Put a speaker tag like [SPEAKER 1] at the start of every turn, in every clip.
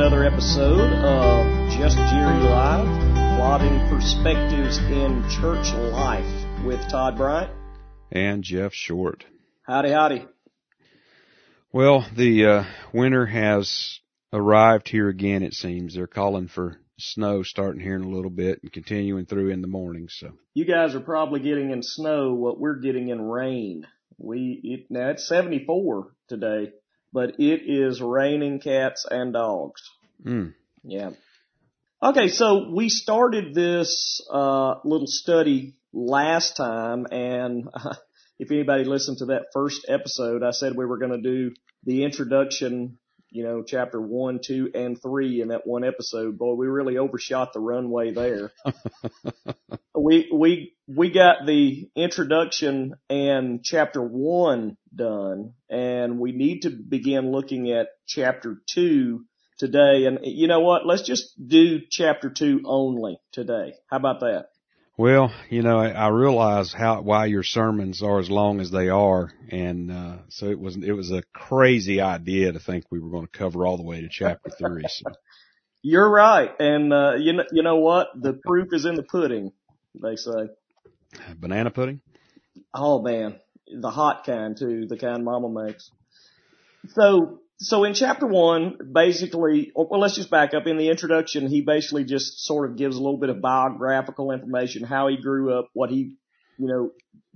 [SPEAKER 1] another episode of Just Jerry Live, plotting perspectives in church life with Todd Bryant
[SPEAKER 2] and Jeff Short.
[SPEAKER 1] Howdy, howdy.
[SPEAKER 2] Well, the uh, winter has arrived here again. It seems they're calling for snow starting here in a little bit and continuing through in the morning. So
[SPEAKER 1] you guys are probably getting in snow what we're getting in rain. We it, now it's 74 today but it is raining cats and dogs.
[SPEAKER 2] Mm.
[SPEAKER 1] Yeah. Okay, so we started this uh, little study last time, and uh, if anybody listened to that first episode, I said we were going to do the introduction, you know, chapter one, two, and three in that one episode. Boy, we really overshot the runway there. we we we got the introduction and chapter one done, and we need to begin looking at chapter two today. And you know what? Let's just do chapter two only today. How about that?
[SPEAKER 2] Well, you know, I, I realize how why your sermons are as long as they are, and uh, so it was it was a crazy idea to think we were going to cover all the way to chapter three. So.
[SPEAKER 1] You're right, and uh, you know you know what? The proof is in the pudding, they say.
[SPEAKER 2] Banana pudding.
[SPEAKER 1] Oh man, the hot kind too, the kind Mama makes. So, so in chapter one, basically, oh, well, let's just back up. In the introduction, he basically just sort of gives a little bit of biographical information, how he grew up, what he, you know,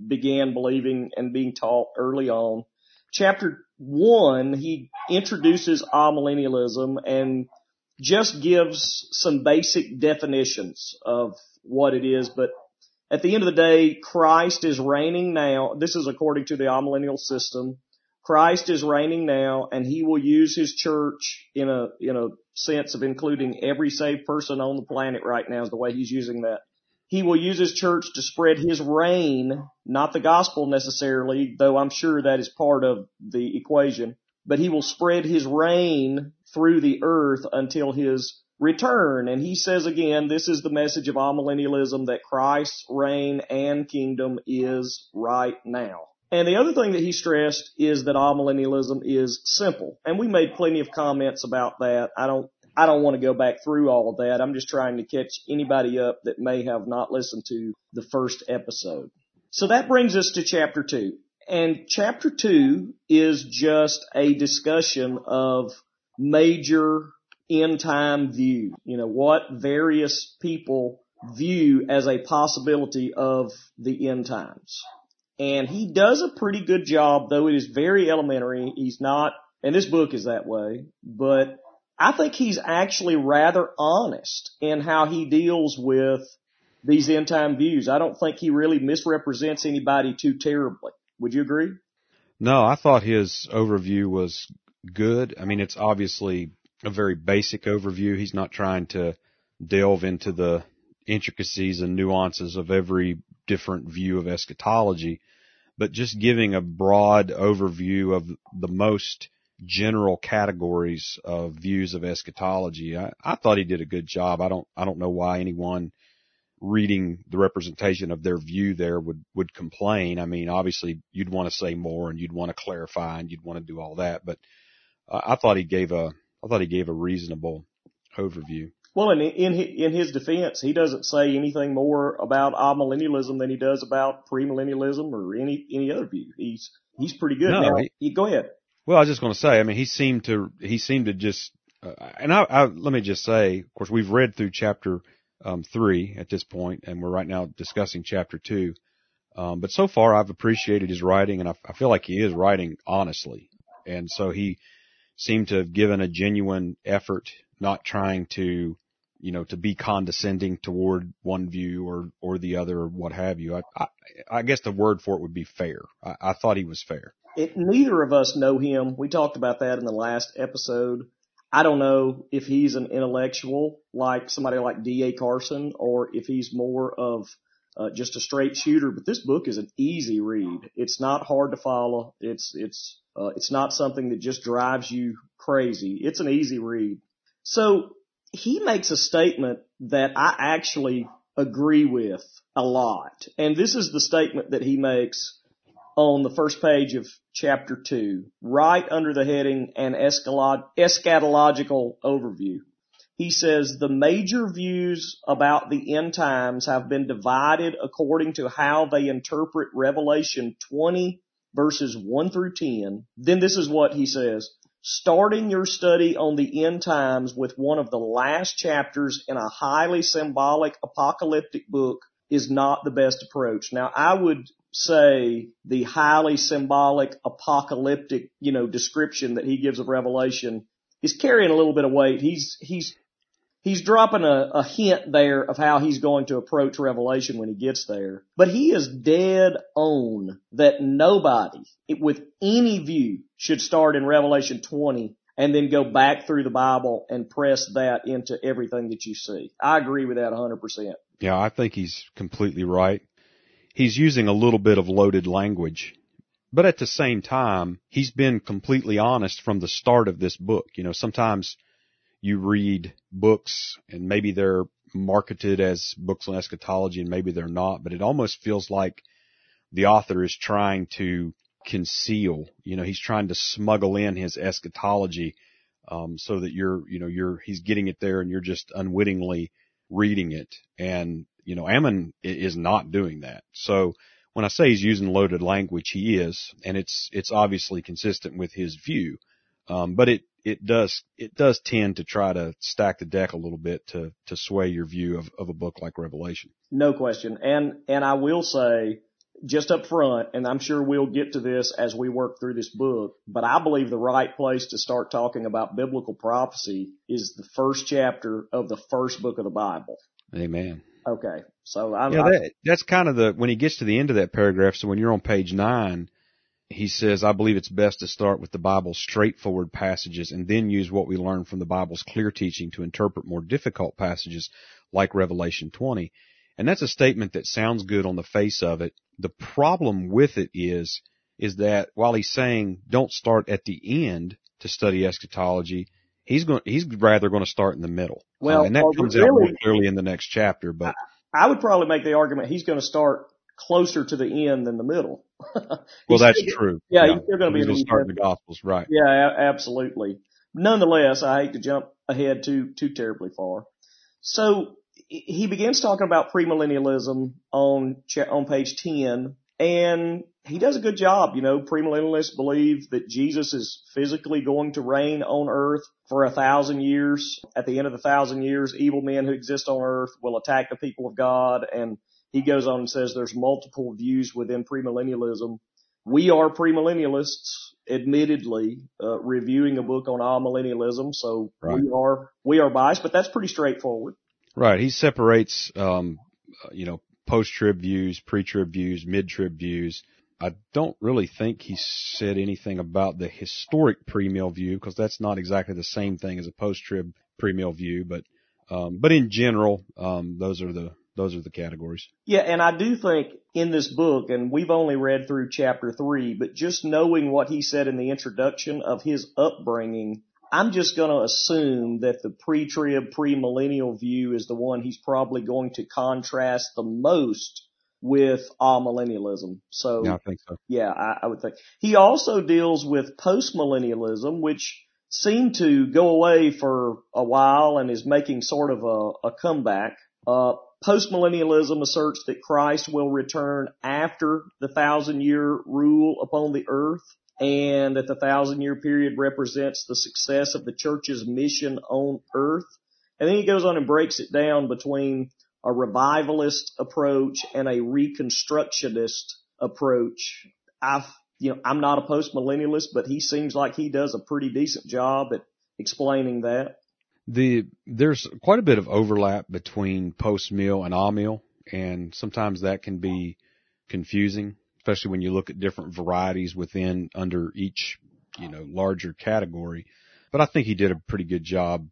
[SPEAKER 1] began believing and being taught early on. Chapter one, he introduces amillennialism and just gives some basic definitions of what it is, but at the end of the day, Christ is reigning now. This is according to the amillennial system. Christ is reigning now and he will use his church in a, in a sense of including every saved person on the planet right now is the way he's using that. He will use his church to spread his reign, not the gospel necessarily, though I'm sure that is part of the equation, but he will spread his reign through the earth until his return. And he says again, this is the message of amillennialism that Christ's reign and kingdom is right now. And the other thing that he stressed is that amillennialism is simple. And we made plenty of comments about that. I don't, I don't want to go back through all of that. I'm just trying to catch anybody up that may have not listened to the first episode. So that brings us to chapter two. And chapter two is just a discussion of major end time view. You know, what various people view as a possibility of the end times. And he does a pretty good job, though it is very elementary. He's not, and this book is that way, but I think he's actually rather honest in how he deals with these end time views. I don't think he really misrepresents anybody too terribly. Would you agree?
[SPEAKER 2] No, I thought his overview was good. I mean, it's obviously a very basic overview. He's not trying to delve into the intricacies and nuances of every different view of eschatology, but just giving a broad overview of the most general categories of views of eschatology. I, I thought he did a good job. I don't, I don't know why anyone reading the representation of their view there would, would complain. I mean, obviously you'd want to say more and you'd want to clarify and you'd want to do all that, but uh, I thought he gave a, I thought he gave a reasonable overview.
[SPEAKER 1] Well, in in in his defense, he doesn't say anything more about amillennialism than he does about premillennialism or any any other view. He's he's pretty good.
[SPEAKER 2] No,
[SPEAKER 1] now,
[SPEAKER 2] he,
[SPEAKER 1] go ahead.
[SPEAKER 2] Well, I was just going to say. I mean, he seemed to he seemed to just. Uh, and I, I let me just say, of course, we've read through chapter um, three at this point, and we're right now discussing chapter two. Um, but so far, I've appreciated his writing, and I, I feel like he is writing honestly, and so he seemed to have given a genuine effort, not trying to, you know, to be condescending toward one view or, or the other or what have you. I, I, I guess the word for it would be fair. I, I thought he was fair.
[SPEAKER 1] It, neither of us know him. We talked about that in the last episode. I don't know if he's an intellectual like somebody like D.A. Carson or if he's more of uh, just a straight shooter, but this book is an easy read. It's not hard to follow. It's, it's uh, it's not something that just drives you crazy. It's an easy read. So he makes a statement that I actually agree with a lot. And this is the statement that he makes on the first page of chapter two, right under the heading an eschatological overview. He says the major views about the end times have been divided according to how they interpret Revelation 20 verses 1 through 10. Then this is what he says. Starting your study on the end times with one of the last chapters in a highly symbolic apocalyptic book is not the best approach. Now I would say the highly symbolic apocalyptic, you know, description that he gives of Revelation is carrying a little bit of weight. He's, he's he's dropping a, a hint there of how he's going to approach Revelation when he gets there. But he is dead on that nobody with any view should start in Revelation 20 and then go back through the Bible and press that into everything that you see. I agree with that 100%.
[SPEAKER 2] Yeah, I think he's completely right. He's using a little bit of loaded language. But at the same time, he's been completely honest from the start of this book. You know, sometimes you read books and maybe they're marketed as books on eschatology and maybe they're not, but it almost feels like the author is trying to conceal, you know, he's trying to smuggle in his eschatology, um, so that you're, you know, you're, he's getting it there and you're just unwittingly reading it. And, you know, Ammon is not doing that. So when I say he's using loaded language, he is, and it's, it's obviously consistent with his view. Um, but it, it does, it does tend to try to stack the deck a little bit to, to sway your view of, of a book like Revelation.
[SPEAKER 1] No question. And, and I will say just up front, and I'm sure we'll get to this as we work through this book, but I believe the right place to start talking about biblical prophecy is the first chapter of the first book of the Bible.
[SPEAKER 2] Amen.
[SPEAKER 1] Okay. So I'm,
[SPEAKER 2] yeah, that, that's kind of the, when he gets to the end of that paragraph, so when you're on page nine, he says, I believe it's best to start with the Bible's straightforward passages and then use what we learn from the Bible's clear teaching to interpret more difficult passages like Revelation 20. And that's a statement that sounds good on the face of it. The problem with it is, is that while he's saying don't start at the end to study eschatology, he's going, he's rather going to start in the middle.
[SPEAKER 1] Well,
[SPEAKER 2] uh, and that
[SPEAKER 1] well,
[SPEAKER 2] comes
[SPEAKER 1] really,
[SPEAKER 2] out more clearly in the next chapter, but
[SPEAKER 1] I would probably make the argument he's going to start closer to the end than the middle.
[SPEAKER 2] well, that's true.
[SPEAKER 1] Yeah, he's still going to be
[SPEAKER 2] he's starting the Gospels, right?
[SPEAKER 1] Yeah, a- absolutely. Nonetheless, I hate to jump ahead too too terribly far. So he begins talking about premillennialism on on page ten, and he does a good job. You know, premillennialists believe that Jesus is physically going to reign on earth for a thousand years. At the end of the thousand years, evil men who exist on earth will attack the people of God and he goes on and says there's multiple views within premillennialism. We are premillennialists, admittedly, uh, reviewing a book on amillennialism, so
[SPEAKER 2] right.
[SPEAKER 1] we are we are biased, but that's pretty straightforward.
[SPEAKER 2] Right. He separates, um, you know, post-trib views, pre-trib views, mid-trib views. I don't really think he said anything about the historic premill view because that's not exactly the same thing as a post-trib premill view, but um, but in general, um, those are the those are the categories.
[SPEAKER 1] Yeah, and I do think in this book, and we've only read through chapter three, but just knowing what he said in the introduction of his upbringing, I'm just going to assume that the pre-trib, pre-millennial view is the one he's probably going to contrast the most with amillennialism. So
[SPEAKER 2] yeah, I think so.
[SPEAKER 1] Yeah, I, I would think he also deals with post-millennialism, which seemed to go away for a while and is making sort of a, a comeback. Uh, Postmillennialism asserts that Christ will return after the thousand year rule upon the earth and that the thousand year period represents the success of the church's mission on earth. And then he goes on and breaks it down between a revivalist approach and a reconstructionist approach. I've, you know, I'm not a postmillennialist, but he seems like he does a pretty decent job at explaining that
[SPEAKER 2] the there's quite a bit of overlap between post mill and amill, and sometimes that can be confusing, especially when you look at different varieties within under each you know larger category. But I think he did a pretty good job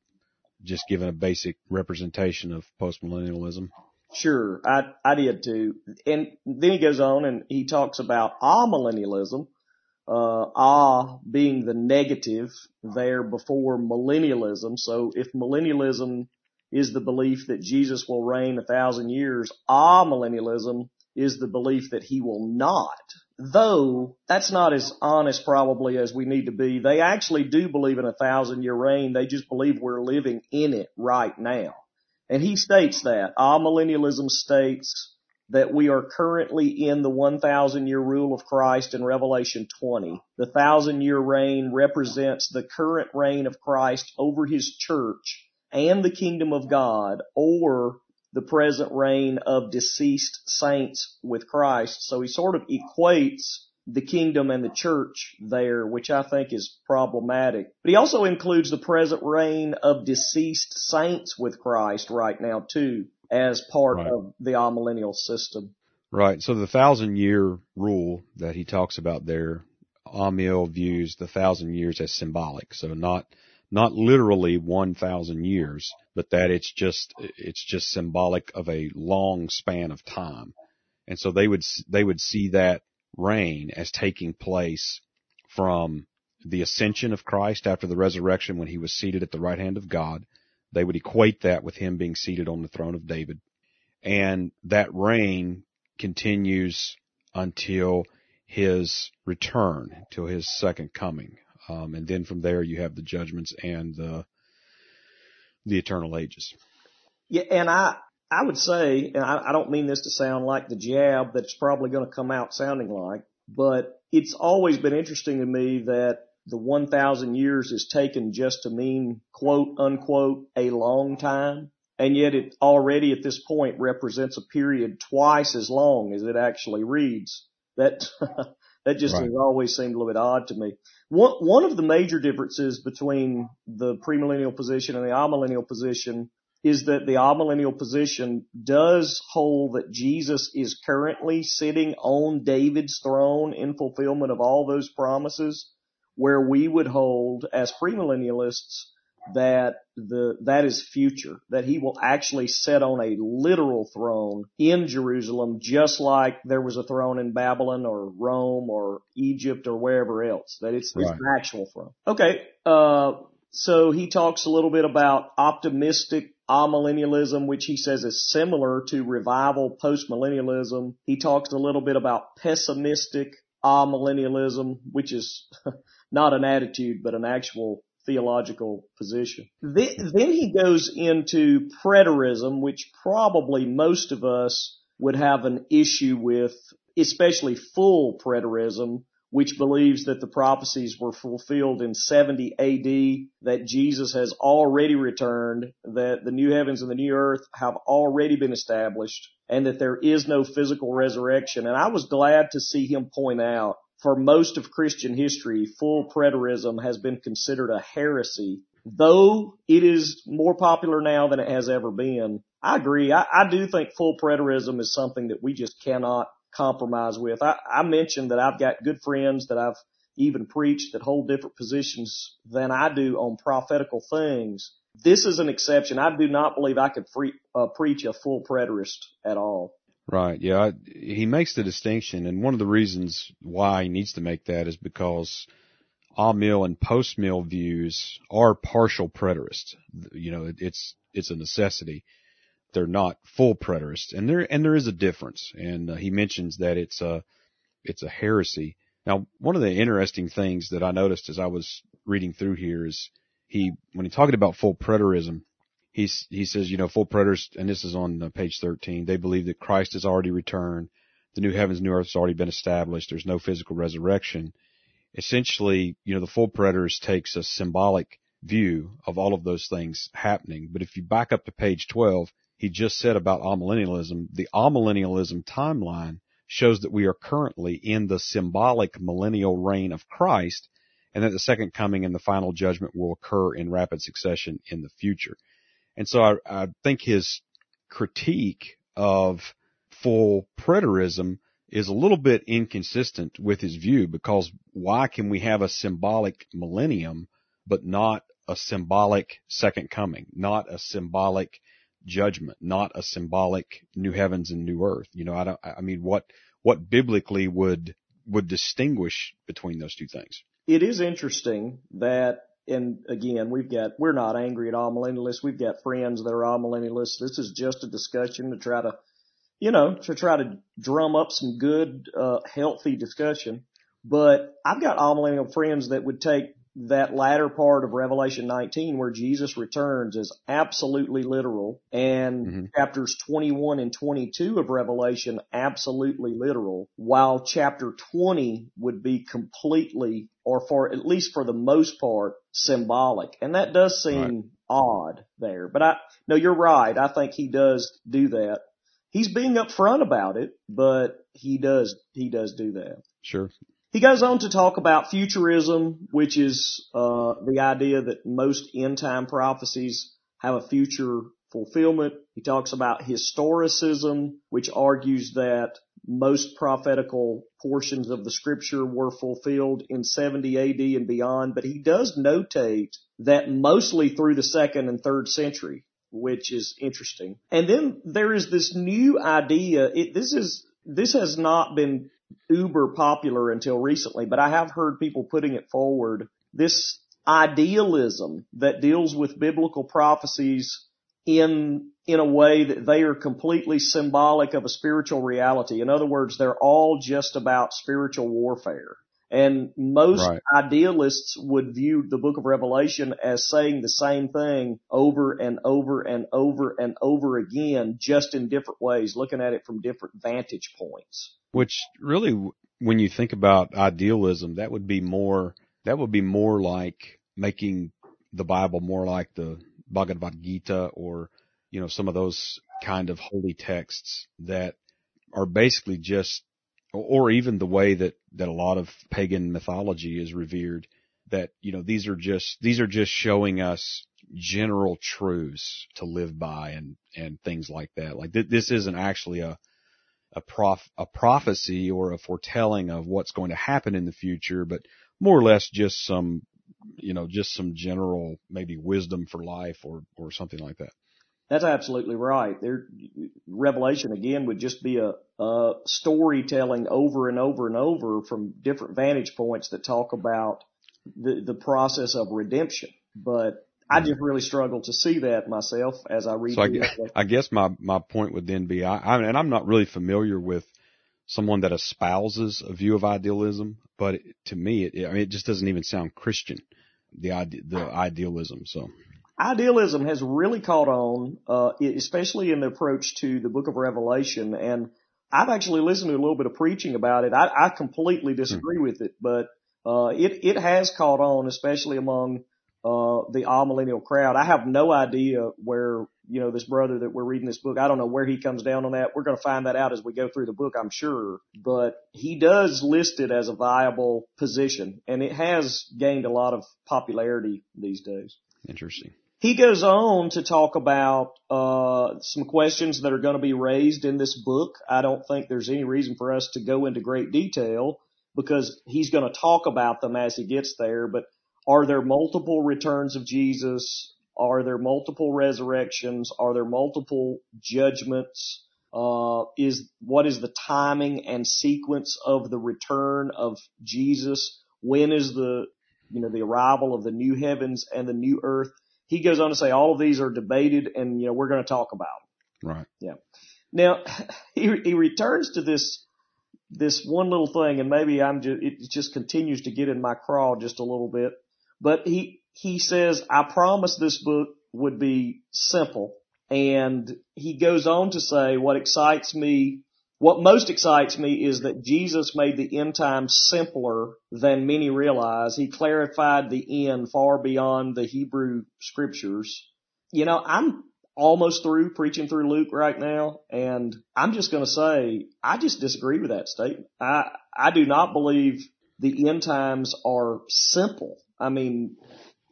[SPEAKER 2] just giving a basic representation of postmillennialism.
[SPEAKER 1] Sure, I I did too. And then he goes on and he talks about amillennialism, uh, ah being the negative there before millennialism. So if millennialism is the belief that Jesus will reign a thousand years, ah millennialism is the belief that he will not though that's not as honest probably as we need to be. They actually do believe in a thousand year reign. They just believe we're living in it right now. And he states that. Ah millennialism states that we are currently in the 1000 year rule of Christ in Revelation 20. The thousand year reign represents the current reign of Christ over his church and the kingdom of God or the present reign of deceased saints with Christ. So he sort of equates the kingdom and the church there, which I think is problematic. But he also includes the present reign of deceased saints with Christ right now too, as part right. of the amillennial system.
[SPEAKER 2] Right. So the thousand year rule that he talks about there, Amil views the thousand years as symbolic. So not not literally 1,000 years, but that it's just, it's just symbolic of a long span of time. And so they would, they would see that reign as taking place from the ascension of Christ after the resurrection when he was seated at the right hand of God. They would equate that with him being seated on the throne of David. And that reign continues until his return, until his second coming. Um, and then from there you have the judgments and the, the eternal ages.
[SPEAKER 1] Yeah, and I, I would say, and I, I don't mean this to sound like the jab that's probably going to come out sounding like, but it's always been interesting to me that the 1,000 years is taken just to mean quote unquote a long time. And yet it already at this point represents a period twice as long as it actually reads. That That just right. has always seemed a little bit odd to me. One, one of the major differences between the premillennial position and the amillennial position is that the amillennial position does hold that Jesus is currently sitting on David's throne in fulfillment of all those promises, where we would hold as premillennialists that the that is future that he will actually sit on a literal throne in Jerusalem just like there was a throne in Babylon or Rome or Egypt or wherever else that it's, right. it's an actual throne okay uh so he talks a little bit about optimistic amillennialism, which he says is similar to revival postmillennialism. He talks a little bit about pessimistic amillennialism, which is not an attitude, but an actual theological position. Then, he goes into preterism, which probably most of us would have an issue with, especially full preterism, which believes that the prophecies were fulfilled in 70 AD, that Jesus has already returned, that the new heavens and the new earth have already been established, and that there is no physical resurrection. And I was glad to see him point out for most of Christian history, full preterism has been considered a heresy, though it is more popular now than it has ever been. I agree. I, I do think full preterism is something that we just cannot compromise with. I, I mentioned that I've got good friends that I've even preached that hold different positions than I do on prophetical things. This is an exception. I do not believe I could free, uh, preach a full preterist at all.
[SPEAKER 2] Right. Yeah. I, he makes the distinction, and one of the reasons why he needs to make that is because amil and post-mill views are partial preterists. You know, it, it's it's a necessity. They're not full preterists, and there and there is a difference. And uh, he mentions that it's a it's a heresy. Now, one of the interesting things that I noticed as I was reading through here is he when he talking about full preterism, he he says, you know, full preterists, and this is on uh, page 13. They believe that Christ has already returned, the new heavens, new earth has already been established. There's no physical resurrection. Essentially, you know, the full preterist takes a symbolic view of all of those things happening. But if you back up to page 12, he just said about amillennialism. The amillennialism timeline shows that we are currently in the symbolic millennial reign of Christ and that the second coming and the final judgment will occur in rapid succession in the future. And so I, I think his critique of full preterism is a little bit inconsistent with his view because why can we have a symbolic millennium but not a symbolic second coming, not a symbolic judgment, not a symbolic new heavens and new earth? You know, I don't, I mean, what, what biblically would, would distinguish between those two things?
[SPEAKER 1] It is interesting that and again, we've got, we're not angry at amillennialists. We've got friends that are amillennialists. This is just a discussion to try to you know, to try to drum up some good, uh, healthy discussion. But I've got amillennial friends that would take that latter part of Revelation 19 where Jesus returns is absolutely literal and mm-hmm. chapters 21 and 22 of Revelation absolutely literal while chapter 20 would be completely or for at least for the most part symbolic. And that does seem right. odd there. But I no you're right. I think he does do that. He's being upfront about it but he does he does do that.
[SPEAKER 2] Sure
[SPEAKER 1] he goes on to talk about futurism, which is uh, the idea that most end time prophecies have a future fulfillment. He talks about historicism, which argues that most prophetical portions of the scripture were fulfilled in 70 AD and beyond, but he does notate that mostly through the second and third century, which is interesting. And then there is this new idea. It, this is this has not been uber popular until recently, but I have heard people putting it forward. This idealism that deals with biblical prophecies in, in a way that they are completely symbolic of a spiritual reality. In other words, they're all just about spiritual warfare. And most right. idealists would view the book of Revelation as saying the same thing over and over and over and over again, just in different ways, looking at it from different vantage points.
[SPEAKER 2] Which really, when you think about idealism, that would be more, that would be more like making the Bible more like the Bhagavad Gita or, you know, some of those kind of holy texts that are basically just, or even the way that, that a lot of pagan mythology is revered, that, you know, these are just, these are just showing us general truths to live by and, and things like that. Like th- this isn't actually a, a prof, a prophecy or a foretelling of what's going to happen in the future, but more or less just some, you know, just some general maybe wisdom for life or, or something like that.
[SPEAKER 1] That's absolutely right. There, Revelation again would just be a, a storytelling over and over and over from different vantage points that talk about the, the process of redemption. But I just really struggle to see that myself as I read. So
[SPEAKER 2] I, I, guess my my point would then be, I, I and I'm not really familiar with someone that espouses a view of idealism, but to me, it, I mean, it just doesn't even sound Christian. The the idealism. So
[SPEAKER 1] idealism has really caught on, uh, especially in the approach to the Book of Revelation, and I've actually listened to a little bit of preaching about it. I, I completely disagree hmm. with it, but uh, it it has caught on, especially among uh, the amillennial crowd. I have no idea where, you know, this brother that we're reading this book, I don't know where he comes down on that. We're going to find that out as we go through the book, I'm sure. But he does list it as a viable position and it has gained a lot of popularity these days.
[SPEAKER 2] Interesting.
[SPEAKER 1] He goes on to talk about uh, some questions that are going to be raised in this book. I don't think there's any reason for us to go into great detail because he's going to talk about them as he gets there. But are there multiple returns of Jesus? Are there multiple resurrections? Are there multiple judgments? Uh, is what is the timing and sequence of the return of Jesus? When is the you know the arrival of the new heavens and the new earth? He goes on to say all of these are debated, and you know we're going to talk about
[SPEAKER 2] them. Right.
[SPEAKER 1] Yeah. Now he he returns to this this one little thing, and maybe I'm just it just continues to get in my craw just a little bit. But he, he says, I promise this book would be simple. And he goes on to say, what excites me, what most excites me is that Jesus made the end times simpler than many realize. He clarified the end far beyond the Hebrew scriptures. You know, I'm almost through preaching through Luke right now, and I'm just going to say I just disagree with that statement. I I do not believe the end times are simple. I mean,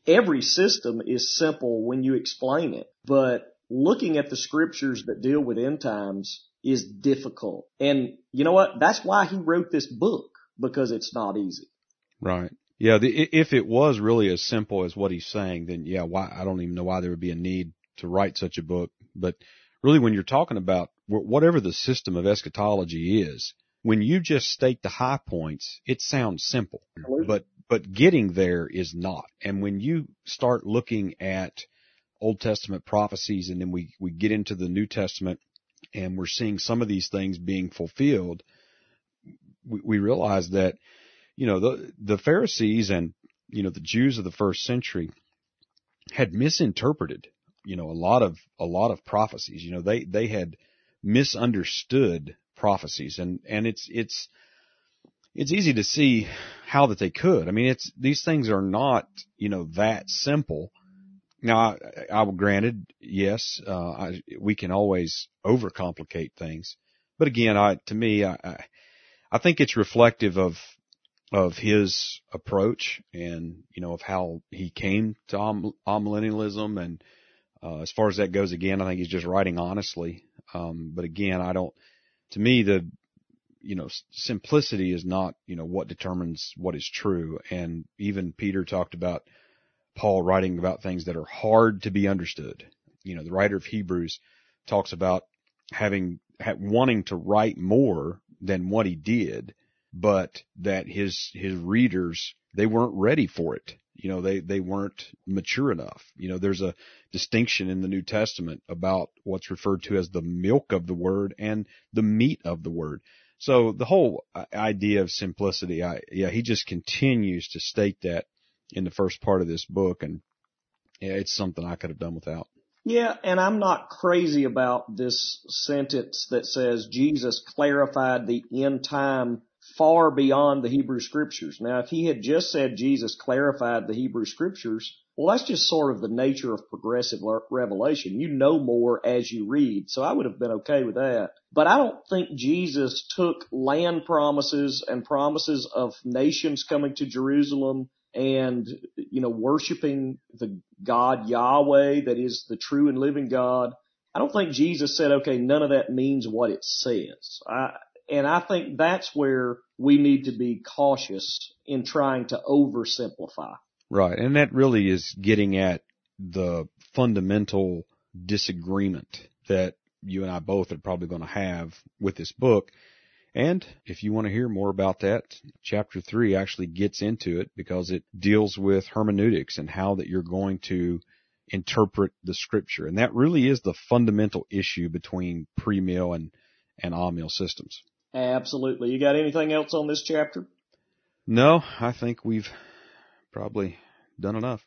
[SPEAKER 1] every system is simple when you explain it, but looking at the scriptures that deal with end times is difficult. And you know what? That's why he wrote this book because it's not easy.
[SPEAKER 2] Right. Yeah. The, if it was really as simple as what he's saying, then yeah, why, I don't even know why there would be a need to write such a book. But really when you're talking about whatever the system of eschatology is, when you just state the high points, it sounds simple, Absolutely. but but getting there is not. And when you start looking at Old Testament prophecies and then we, we get into the New Testament and we're seeing some of these things being fulfilled, we, we realize that, you know, the, the Pharisees and, you know, the Jews of the first century had misinterpreted, you know, a lot of, a lot of prophecies. You know, they, they had misunderstood prophecies and, and it's, it's, it's easy to see how that they could. I mean, it's, these things are not, you know, that simple. Now, I, I granted, yes, uh, I, we can always overcomplicate things, but again, I, to me, I, I, I think it's reflective of, of his approach and, you know, of how he came to amillennialism. And, uh, as far as that goes, again, I think he's just writing honestly. Um, but again, I don't, to me, the, you know, simplicity is not, you know, what determines what is true. And even Peter talked about Paul writing about things that are hard to be understood. You know, the writer of Hebrews talks about having, wanting to write more than what he did, but that his, his readers, they weren't ready for it. You know, they, they weren't mature enough. You know, there's a distinction in the New Testament about what's referred to as the milk of the word and the meat of the word. So the whole uh, idea of simplicity, I, yeah, he just continues to state that in the first part of this book and yeah, it's something I could have done without.
[SPEAKER 1] Yeah, and I'm not crazy about this sentence that says Jesus clarified the end time far beyond the Hebrew scriptures. Now, if he had just said Jesus clarified the Hebrew scriptures, well, that's just sort of the nature of progressive revelation. You know more as you read. So I would have been okay with that. But I don't think Jesus took land promises and promises of nations coming to Jerusalem and, you know, worshiping the God Yahweh that is the true and living God. I don't think Jesus said, okay, none of that means what it says. I, and I think that's where we need to be cautious in trying to oversimplify.
[SPEAKER 2] Right. And that really is getting at the fundamental disagreement that you and I both are probably going to have with this book. And if you want to hear more about that, chapter three actually gets into it because it deals with hermeneutics and how that you're going to interpret the scripture. And that really is the fundamental issue between pre-mill and, and amill systems.
[SPEAKER 1] Absolutely. You got anything else on this chapter?
[SPEAKER 2] No, I think we've probably done enough.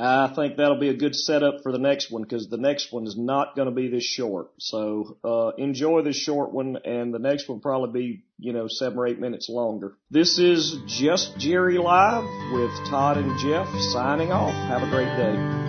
[SPEAKER 1] I think that'll be a good setup for the next one because the next one is not going to be this short. So uh, enjoy this short one, and the next one probably be you know seven or eight minutes longer. This is just Jerry live with Todd and Jeff signing off. Have a great day.